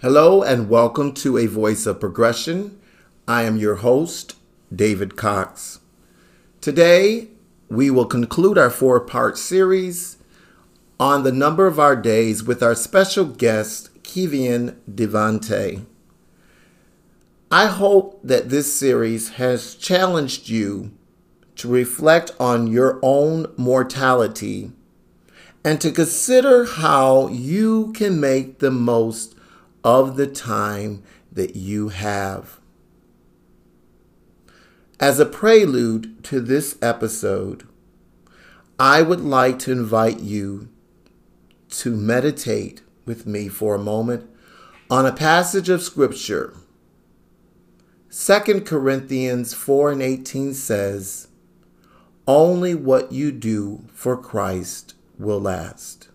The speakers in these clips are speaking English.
Hello and welcome to A Voice of Progression. I am your host, David Cox. Today, we will conclude our four part series on the number of our days with our special guest, Kevion Devante. I hope that this series has challenged you to reflect on your own mortality and to consider how you can make the most of the time that you have. As a prelude to this episode, I would like to invite you to meditate with me for a moment on a passage of Scripture. 2 Corinthians 4 and 18 says, Only what you do for Christ will last.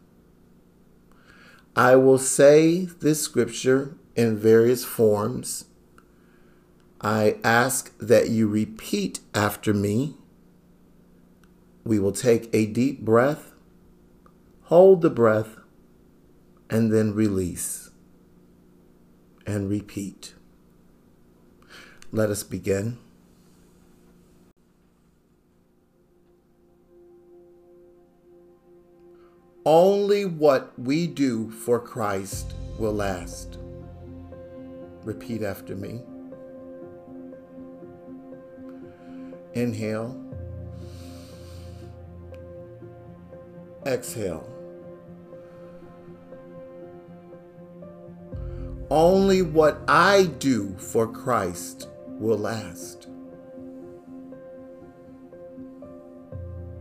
I will say this scripture in various forms. I ask that you repeat after me. We will take a deep breath, hold the breath, and then release and repeat. Let us begin. Only what we do for Christ will last. Repeat after me. Inhale. Exhale. Only what I do for Christ will last.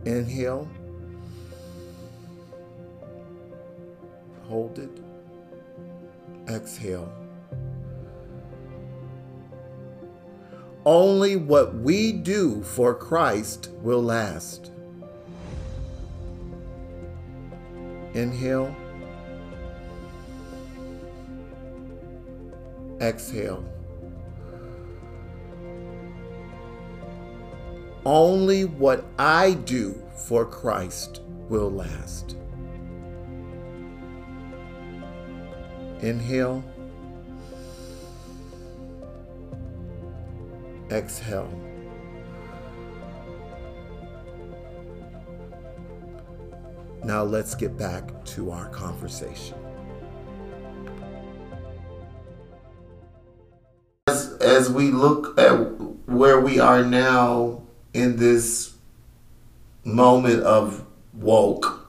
Inhale. Hold it. Exhale. Only what we do for Christ will last. Inhale. Exhale. Only what I do for Christ will last. Inhale. Exhale. Now let's get back to our conversation. As, as we look at where we are now in this moment of woke,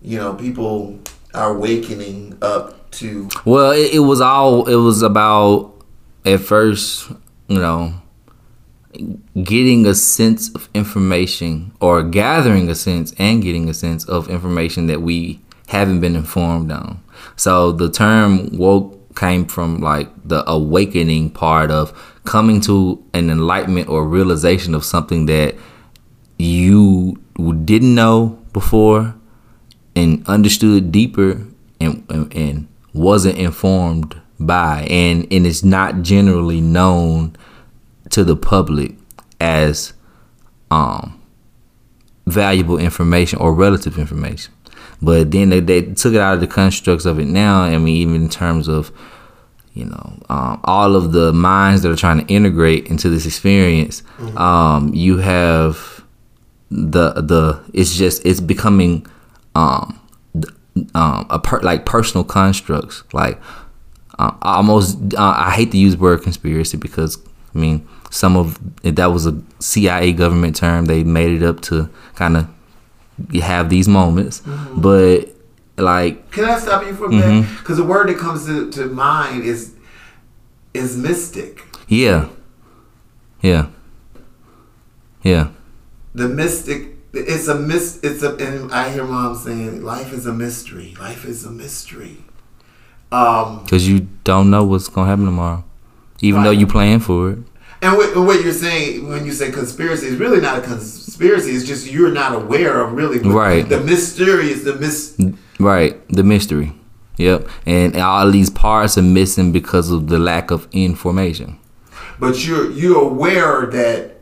you know, people are wakening up to well it, it was all it was about at first you know getting a sense of information or gathering a sense and getting a sense of information that we haven't been informed on. So the term woke came from like the awakening part of coming to an enlightenment or realization of something that you didn't know before and understood deeper and, and, and wasn't informed by and and it's not generally known to the public as um valuable information or relative information but then they, they took it out of the constructs of it now i mean even in terms of you know um, all of the minds that are trying to integrate into this experience mm-hmm. um, you have the the it's just it's becoming um, um, a per, like personal constructs. Like uh, almost, uh, I hate to use the word conspiracy because I mean some of that was a CIA government term. They made it up to kind of have these moments, mm-hmm. but like, can I stop you for a minute? Because mm-hmm. the word that comes to, to mind is is mystic. Yeah, yeah, yeah. The mystic it's a mis it's a and I hear mom saying life is a mystery. Life is a mystery. Um because you don't know what's gonna happen tomorrow, even right. though you plan for it. And what, what, you're saying when you say conspiracy is really not a conspiracy. It's just you're not aware of really right the mystery is the mis right the mystery. Yep, and all these parts are missing because of the lack of information. But you're you're aware that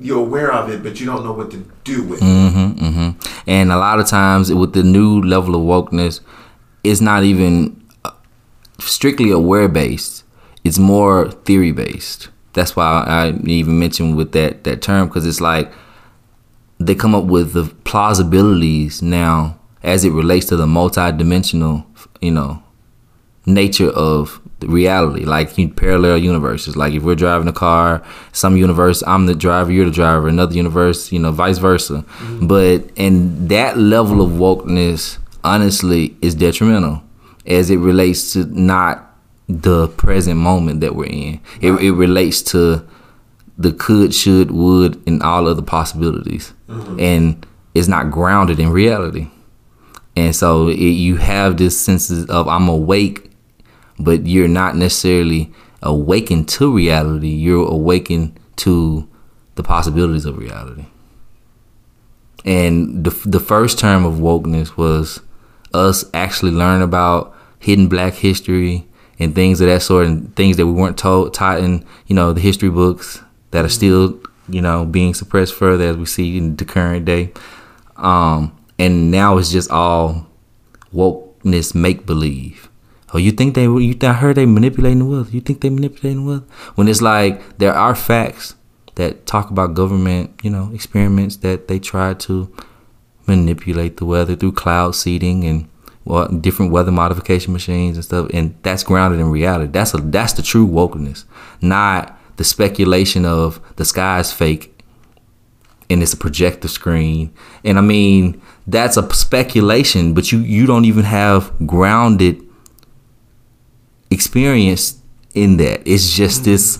you're aware of it, but you don't know what to do with it. Mm-hmm, mm-hmm. And a lot of times with the new level of wokeness, it's not even uh, strictly aware based. It's more theory based. That's why I even mentioned with that that term because it's like they come up with the plausibilities now as it relates to the multi-dimensional, you know, nature of reality, like parallel universes. Like if we're driving a car, some universe I'm the driver, you're the driver. Another universe, you know, vice versa. Mm-hmm. But and that level of wokeness, honestly, is detrimental as it relates to not the present moment that we're in. It, it relates to the could, should, would, and all other possibilities, mm-hmm. and it's not grounded in reality. And so it, you have this sense of I'm awake but you're not necessarily awakened to reality. You're awakened to the possibilities of reality. And the the first term of wokeness was us actually learn about hidden black history and things of that sort and things that we weren't told taught in, you know, the history books that are still, you know, being suppressed further as we see in the current day. Um, and now it's just all wokeness make believe. Oh, you think they? You I heard they manipulating the wealth. You think they manipulating the wealth? When it's like there are facts that talk about government, you know, experiments that they try to manipulate the weather through cloud seeding and well, different weather modification machines and stuff, and that's grounded in reality. That's a that's the true wokeness, not the speculation of the sky is fake and it's a projector screen. And I mean, that's a speculation, but you you don't even have grounded experience in that. It's just this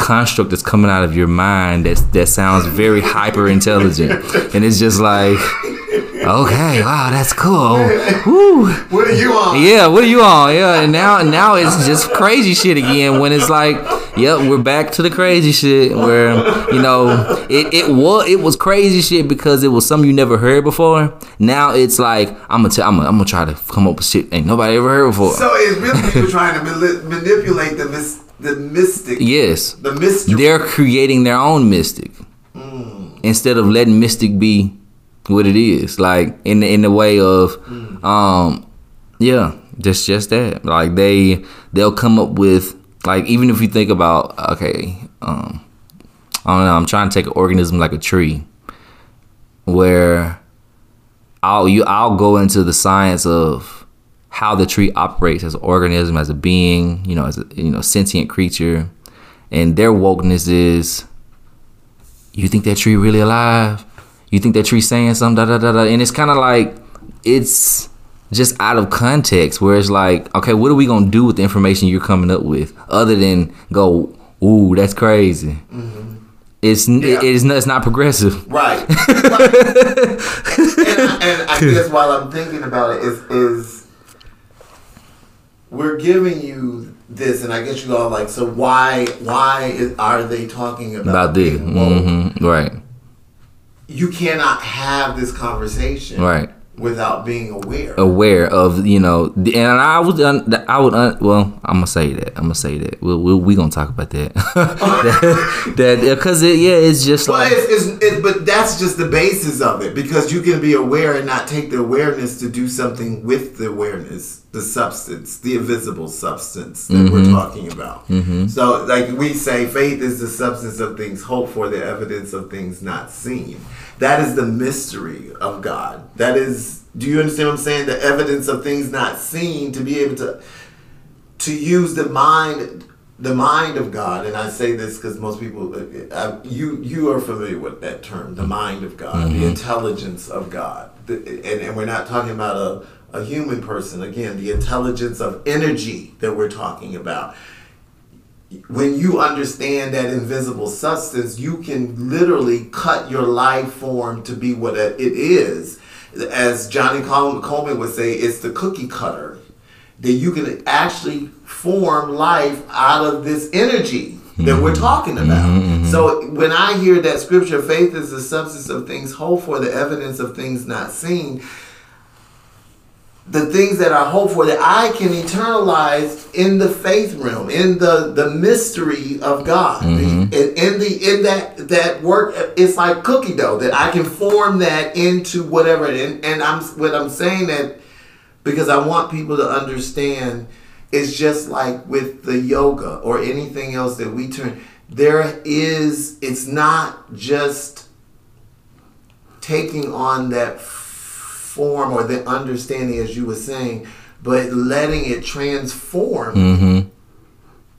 construct that's coming out of your mind that that sounds very hyper intelligent, and it's just like. Okay, wow, that's cool. Woo. What are you on? Yeah, what are you on? Yeah, and now now it's just crazy shit again. When it's like, yep, we're back to the crazy shit. Where you know it, it was it was crazy shit because it was something you never heard before. Now it's like I'm gonna tell, I'm gonna, I'm gonna try to come up with shit ain't nobody ever heard before. So it's really people trying to manipulate the mis- the mystic. Yes, the mystic. They're creating their own mystic mm. instead of letting mystic be what it is. Like in the, in the way of, mm. um, yeah, just just that. Like they they'll come up with like even if you think about okay, um, I don't know. I'm trying to take an organism like a tree, where I'll you I'll go into the science of how the tree operates as an organism, as a being, you know, as a you know sentient creature, and their wokeness is. You think that tree really alive? you think that tree's saying something, da da da da, and it's kind of like it's just out of context. Where it's like, okay, what are we gonna do with the information you're coming up with, other than go, ooh, that's crazy. Mm-hmm. It's yeah. it's not it's not progressive, right? right. and, I, and I guess while I'm thinking about it, is is we're giving you this, and I guess you all like, so why why is, are they talking about, about this? Mm-hmm. Right. you cannot have this conversation right. without being aware. Aware of you know and i would i would well i'm gonna say that i'm gonna say that. We'll, we'll we gonna talk about that. That because it, yeah it's just well, like it's, it's, it's, but that's just the basis of it because you can be aware and not take the awareness to do something with the awareness the substance the invisible substance that mm-hmm. we're talking about mm-hmm. so like we say faith is the substance of things hoped for the evidence of things not seen that is the mystery of God. That is, do you understand what I'm saying? The evidence of things not seen to be able to to use the mind the mind of God, and I say this because most people, uh, uh, you you are familiar with that term, the mind of God, mm-hmm. the intelligence of God, the, and, and we're not talking about a, a human person. Again, the intelligence of energy that we're talking about when you understand that invisible substance, you can literally cut your life form to be what it is. As Johnnie Colemon would say, it's the cookie cutter. That you can actually form life out of this energy that we're mm-hmm. talking about. Mm-hmm, mm-hmm. So when I hear that scripture, faith is the substance of things hoped for, the evidence of things not seen the things that I hope for that I can eternalize in the faith realm, in the the mystery of God, mm-hmm. in, in, the in that that work. It's like cookie dough that I can form that into whatever. And and I'm what I'm saying that because I want people to understand it's just like with the yoga or anything else that we turn there is it's not just taking on that form or the understanding as you were saying but letting it transform Mm-hmm.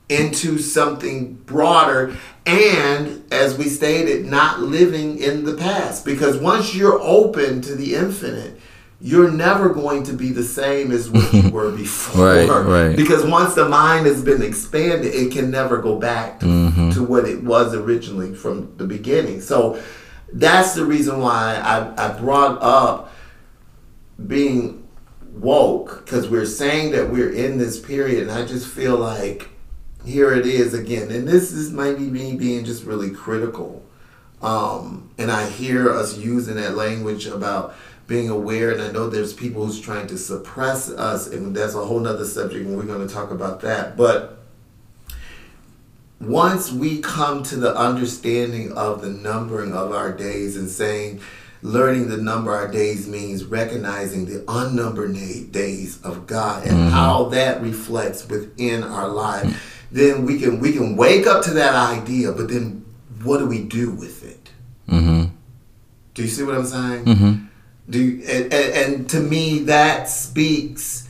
into something broader and as we stated not living in the past because once you're open to the infinite you're never going to be the same as what you were before Right, right. because once the mind has been expanded it can never go back to, Mm-hmm. to what it was originally from the beginning so that's the reason why I, I brought up being woke because we're saying that we're in this period and i just feel like here it is again. And this is maybe me being just really critical. Um, and i hear us using that language about being aware and i know there's people who's trying to suppress us and that's a whole nother subject and we're going to talk about that. But once we come to the understanding of the numbering of our days and saying learning the number our days means recognizing the unnumbered days of god and how that reflects within our life then we can we can wake up to that idea but then what do we do with it Mm-hmm. do you see what i'm saying Mm-hmm. do you, and, and, and to me that speaks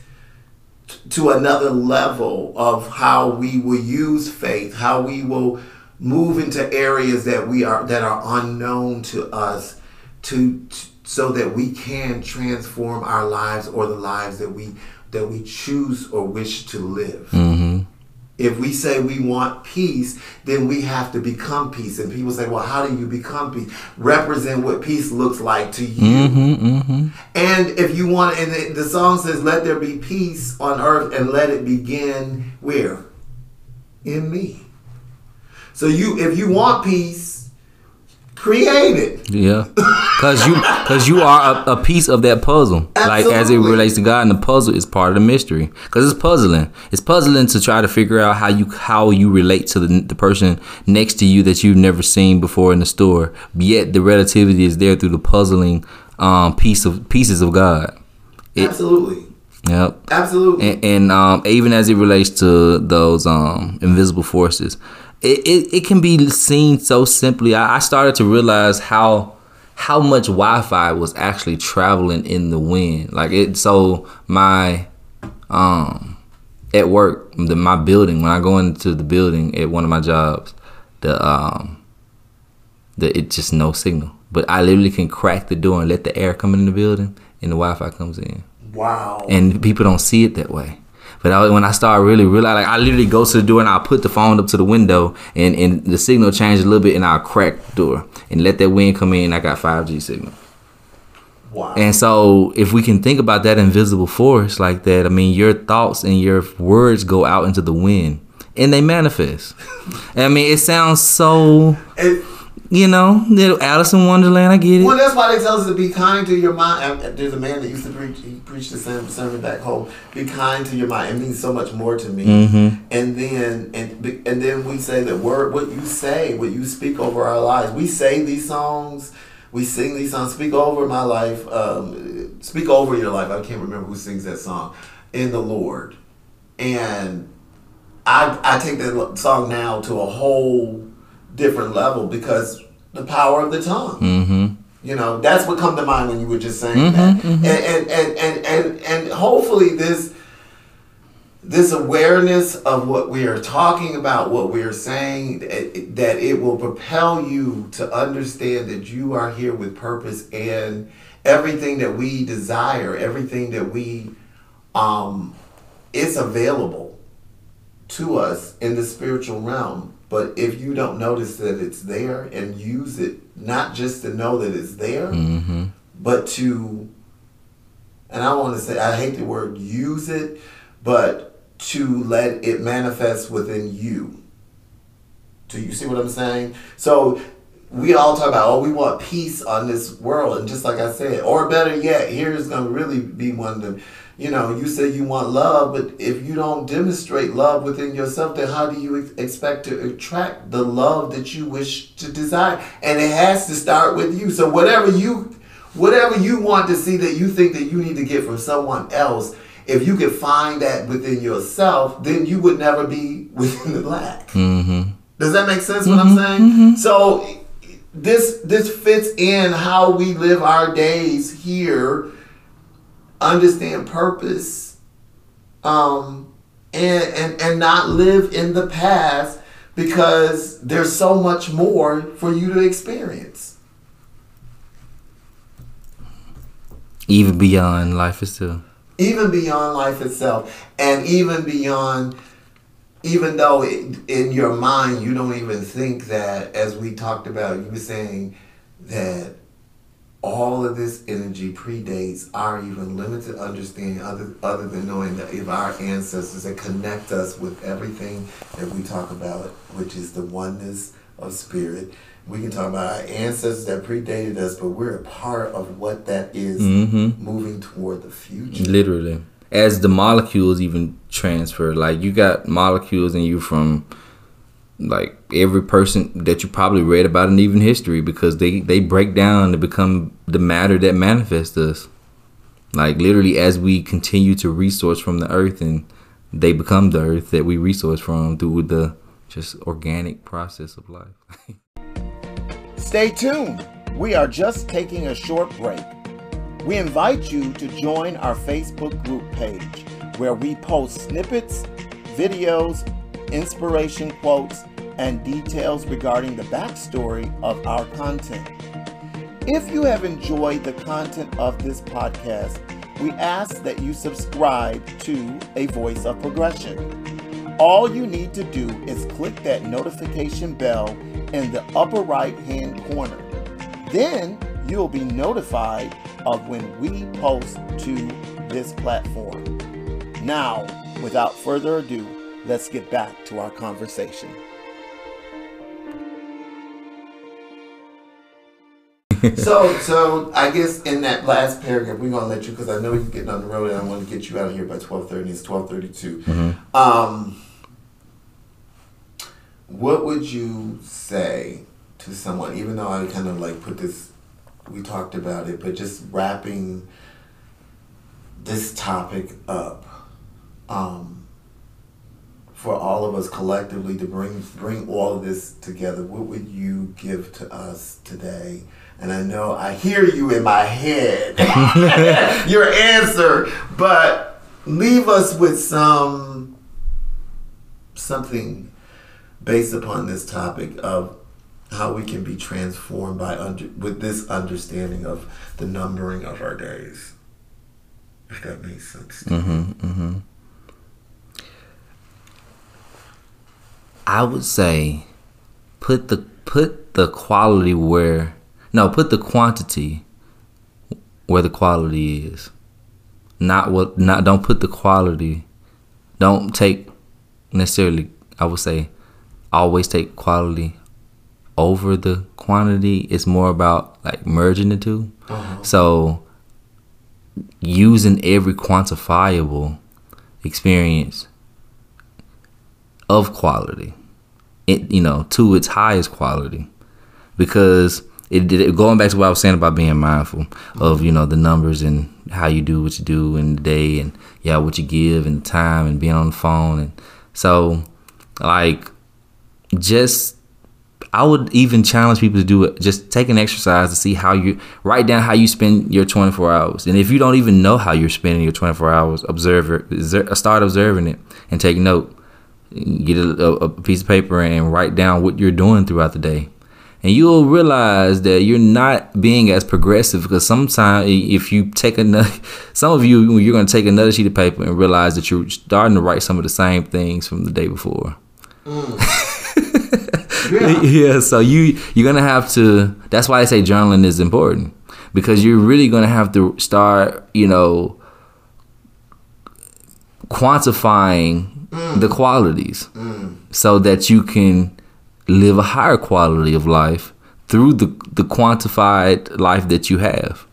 to another level of how we will use faith, how we will move into areas that we are that are unknown to us, to, t so that we can transform our lives or the lives that we that we choose or wish to live. Mm-hmm. If we say we want peace, then we have to become peace. And people say, well, how do you become peace? Represent what peace looks like to you. Mm-hmm. Mm-hmm. And if you want, and the, the song says, "Let there be peace on earth, and let it begin where? In me." So you, if you want peace, create it. Yeah, cause you, cause you are a, a piece of that puzzle. Like as it relates to God, and the puzzle is part of the mystery. Cause it's puzzling. It's puzzling to try to figure out how you how you relate to the the person next to you that you've never seen before in the store. Yet the relativity is there through the puzzling um, piece of pieces of God. It- Absolutely, Yep. absolutely. and, and um, even as it relates to those um, invisible forces, it, it, it can be seen so simply. I, I started to realize how how much Wi-Fi was actually traveling in the wind. Like it, so my um at work, the my building when I go into the building at one of my jobs, the um the it just no signal. But I literally can crack the door and let the air come in the building, and the Wi-Fi comes in wow. and people don't see it that way. But I, when I start really realizing, like I literally go to the door and I'll put the phone up to the window, and, and the signal changed a little bit, and I'll crack the door and let that wind come in. I got 5G signal. wow. And so, if we can think about that invisible force like that, I mean, your thoughts and your words go out into the wind and they manifest. I mean, it sounds so, It- you know, little Alice in Wonderland. I get it. well, that's why they tell us to be kind to your mind. There's a man that used to preach. He preached the same sermon back home. Be kind to your mind. It means so much more to me. Mm-hmm. and then and and then we say that word what you say what you speak over our lives we say these songs we sing these songs speak over my life um, speak over your life i can't remember who sings that song in the lord and i i take that song now to a whole different level because the power of the tongue Mm-hmm. you know, that's what come to mind when you were just saying Mhm, that. mhm. And, and, and, and, and, and hopefully this this awareness of what we are talking about, what we are saying, that that it will propel you to understand that you are here with purpose and everything that we desire, everything that we um it's available to us in the spiritual realm. But if you don't notice that it's there and use it, not just to know that it's there, Mm-hmm. but to, and I want to say, I hate the word use it, but to let it manifest within you. Do you see what I'm saying? So we all talk about, oh, we want peace on this world. And just like I said, or better yet, here's going to really be one of them. You know, you say you want love, but if you don't demonstrate love within yourself, then how do you ex- expect to attract the love that you wish to desire? And it has to start with you. So whatever you, whatever you want to see that you think that you need to get from someone else, if you could find that within yourself, then you would never be within the lack. Mm-hmm. Does that make sense? What I'm saying? So this this fits in how we live our days here. Understand purpose, um, and and and not live in the past because there's so much more for you to experience. Even beyond life itself. even beyond life itself and even beyond even though it, in your mind you don't even think that as we talked about you were saying that all of this energy predates our even limited understanding other other than knowing that if our ancestors that connect us with everything that we talk about which is the oneness of spirit we can talk about our ancestors that predated us but we're a part of what that is Mm-hmm. moving toward the future Literally. As the molecules even transfer, like you got molecules in you from like every person that you probably read about in even history because they they break down to become the matter that manifests us. Like literally as we continue to resource from the earth and they become the earth that we resource from through the just organic process of life. Stay tuned. We are just taking a short break. We invite you to join our Facebook group page where we post snippets, videos, inspiration quotes, and details regarding the backstory of our content. If you have enjoyed the content of this podcast, we ask that you subscribe to A Voice of Progression. All you need to do is click that notification bell in the upper right hand corner. Then you'll be notified of when we post to this platform. Now, without further ado, let's get back to our conversation. so, so I guess in that last paragraph, we're gonna let you because I know you're getting on the road, and I want to get you out of here by twelve thirty. It's twelve Um, what would you say to someone, even though I kind of like put this, we talked about it, but just wrapping this topic up, um, for all of us collectively to bring bring all of this together, what would you give to us today? And I know I hear you in my head, your answer, but leave us with some something based upon this topic of how we can be transformed by under with this understanding of the numbering of our days. If that makes sense. Mm-hmm, mm-hmm. I would say put the put the quality where no, put the quantity where the quality is. Not what not don't put the quality don't take necessarily I would say always take quality over the quantity. It's more about like merging the 2 uh-huh. So using every quantifiable experience of quality, it you know to its highest quality, because it, it going back to what I was saying about being mindful of you know the numbers and how you do what you do in the day and yeah what you give and the time and being on the phone and so like just I would even challenge people to do it. Just take an exercise to see how you write down how you spend your 24 hours. And if you don't even know how you're spending your 24 hours, observe it. Start observing it and take note. Get a, a piece of paper and write down what you're doing throughout the day. And you'll realize that you're not being as progressive because sometimes if you take another, some of you, you're going to take another sheet of paper and realize that you're starting to write some of the same things from the day before. Mm. Yeah. yeah so you you're gonna have to that's why i say journaling is important because you're really gonna have to start you know quantifying mm. the qualities mm. so that you can live a higher quality of life through the the quantified life that you have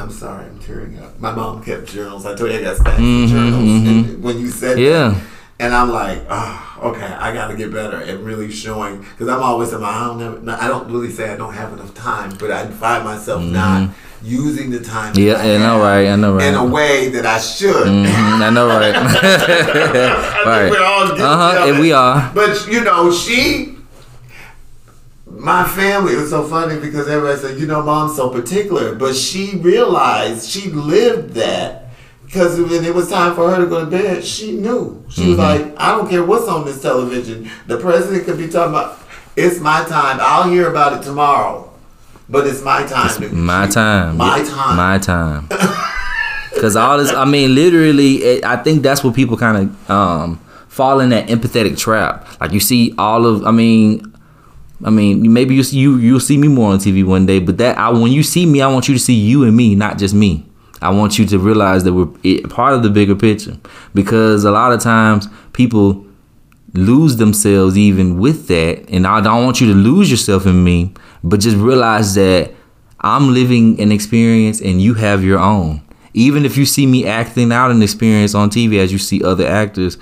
I'm sorry, I'm tearing up. My mom kept journals. I told you I got stacks of journals. And mm-hmm. when you said that, Yeah. And I'm like, oh, okay, I got to get better at really showing because I'm always saying I don't have, I don't really say I don't have enough time, but I find myself not using the time. Yeah, I know, right? I know, right? In a way that I should. Mm-hmm, I know, right? right. We're all uh huh. And we are. But you know, she. My family it was so funny because everybody said, you know, mom's so particular. But she realized she lived that because when it was time for her to go to bed, she knew. She mm-hmm. was like, I don't care what's on this television. The president could be talking about, it's my time. I'll hear about it tomorrow. But it's my time. It's my time. My time. My time. Because all this, I mean, literally, it, I think that's what people kind of um, fall in that empathetic trap. Like you see all of, I mean, I mean, maybe you you you'll see me more on TV one day, but that I when you see me, I want you to see you and me, not just me. I want you to realize that we're part of the bigger picture because a lot of times people lose themselves even with that, and I don't want you to lose yourself in me but just realize that I'm living an experience and you have your own. Even if you see me acting out an experience on TV as you see other actors,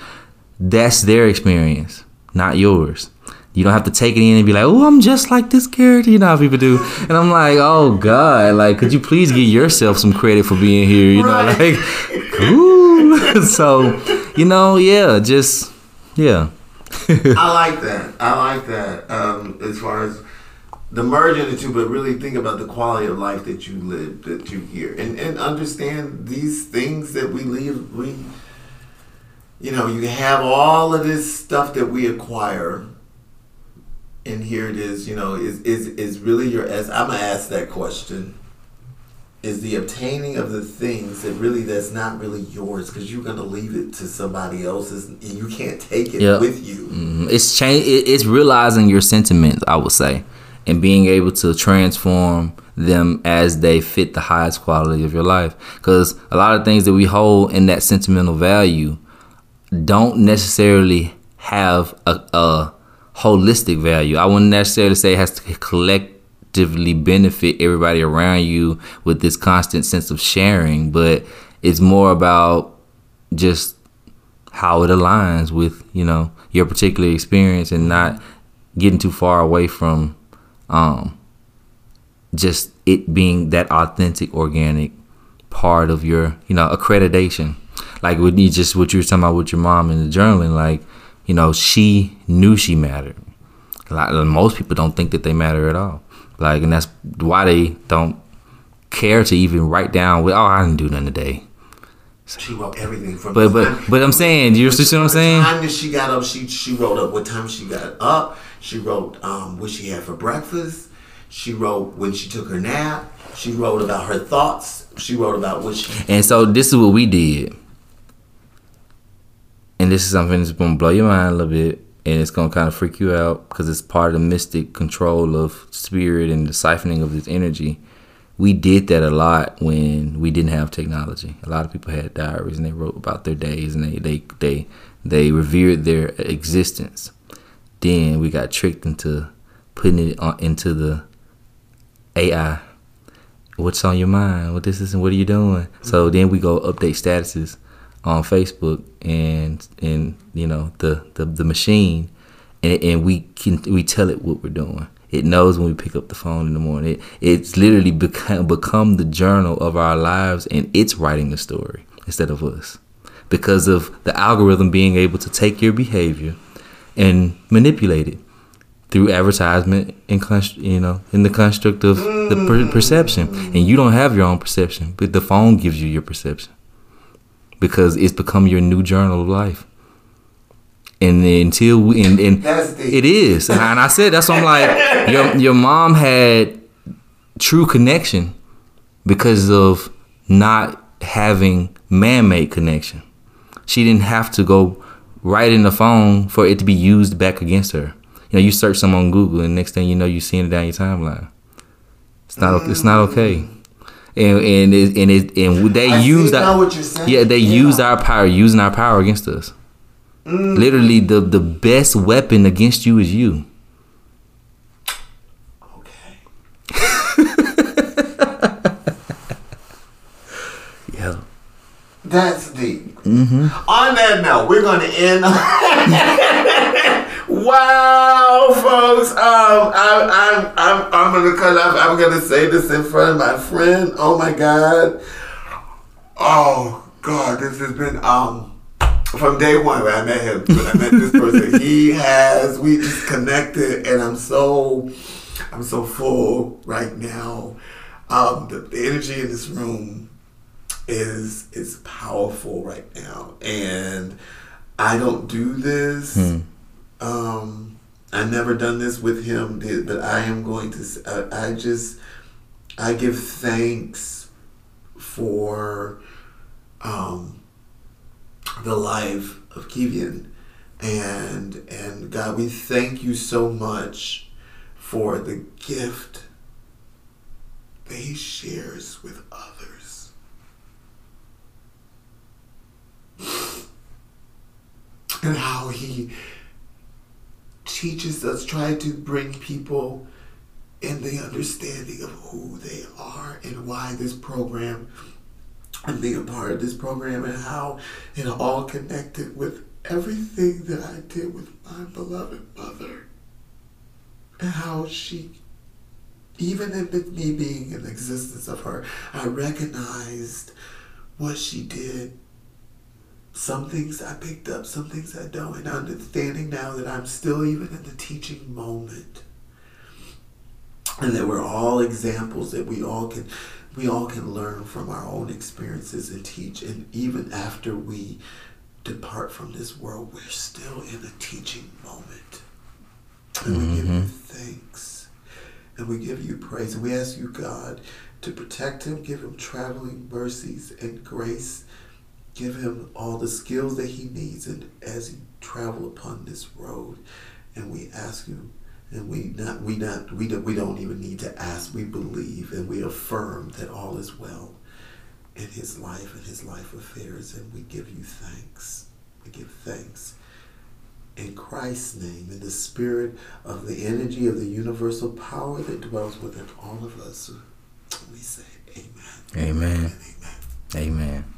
that's their experience, not yours. You don't have to take it in and be like, oh, I'm just like this character. You know how people do. And I'm like, oh, God, like, could you please give yourself some credit for being here? You know, like, ooh. so, you know, yeah, just, yeah. I like that. I like that. Um, as far as the merge of the two, but really think about the quality of life that you live, that you hear, and and understand these things that we live. We, you know, you have all of this stuff that we acquire, and here it is. You know, is is is really your as I'm gonna ask that question. Is the obtaining of the things that really that's not really yours because you're gonna leave it to somebody else's and you can't take it yep. with you. Mm-hmm. It's change. It's realizing your sentiments. I would say and being able to transform them as they fit the highest quality of your life. Because a lot of things that we hold in that sentimental value don't necessarily have a, a holistic value. I wouldn't necessarily say it has to collectively benefit everybody around you with this constant sense of sharing, but it's more about just how it aligns with, you know, your particular experience and not getting too far away from um, just it being that authentic, organic part of your, you know, accreditation. Like when you just what you were talking about with your mom and the journaling, like, you know, she knew she mattered. Like most people don't think that they matter at all. Like, and that's why they don't care to even write down. Well, oh, I didn't do nothing today. So, She wrote everything from. But but time, but I'm saying, you see what I'm saying? Time that she got up, she she wrote up what time she got up. She wrote um, what she had for breakfast. She wrote when she took her nap. She wrote about her thoughts. She wrote about what she. And so this is what we did. And this is something that's gonna blow your mind a little bit, and it's gonna kind of freak you out because it's part of the mystic control of spirit and the siphoning of this energy. We did that a lot when we didn't have technology. A lot of people had diaries and they wrote about their days and they they they they revered their existence then we got tricked into putting it on, into the AI. What's on your mind? What this is and what are you doing? So then we go update statuses on Facebook and and you know the the, the machine and, and we can we tell it what we're doing. It knows when we pick up the phone in the morning. It, it's literally become become the journal of our lives and it's writing the story instead of us. Because of the algorithm being able to take your behavior and manipulate it through advertisement and you know in the construct of the per- perception and you don't have your own perception but the phone gives you your perception because it's become your new journal of life and until we and, and it is and I, and I said that's what I'm like your your mom had true connection because of not having man-made connection she didn't have to go right in the phone for it to be used back against her. You know, you search something on Google, and next thing you know, you're seeing it down your timeline. It's not. Mm. It's not okay. And and it, and it, and they I use that. Yeah, they yeah. use our power, using our power against us. Mm. Literally, the the best weapon against you is you. Okay. Yeah. That's deep. Mm-hmm. On that note, we're going to end. wow, folks. um, I'm, I'm, I'm, I'm gonna cut off. I'm gonna say this in front of my friend. Oh my God. Oh God, this has been um from day one when I met him. When I met this person, he has we just connected, and I'm so, I'm so full right now. Um, the, the energy in this room is is powerful right now, and I don't do this. Hmm. Um, I never done this with him, but I am going to. I just, I give thanks for, um, the life of Kevion, and and God, we thank you so much for the gift that he shares with others. And how he teaches us, try to bring people in the understanding of who they are and why this program and being a part of this program and how it all connected with everything that I did with my beloved mother. And how she, even with me being in existence of her, I recognized what she did. Some things I picked up, some things I don't. And understanding now that I'm still even in the teaching moment. And that we're all examples that we all can we all can learn from our own experiences and teach. And even after we depart from this world we're still in a teaching moment. And we give mm-hmm. you thanks. And we give you praise. And we ask you god to protect him give him traveling mercies and grace give him all the skills that he needs and as he travel upon this road. And we ask you and we not we not we don't we don't even need to ask. We believe and we affirm that all is well in his life and his life affairs. And we give you thanks. We give thanks in Christ's name in the spirit of the energy of the universal power that dwells within all of us. We say amen. Amen. and amen. Amen.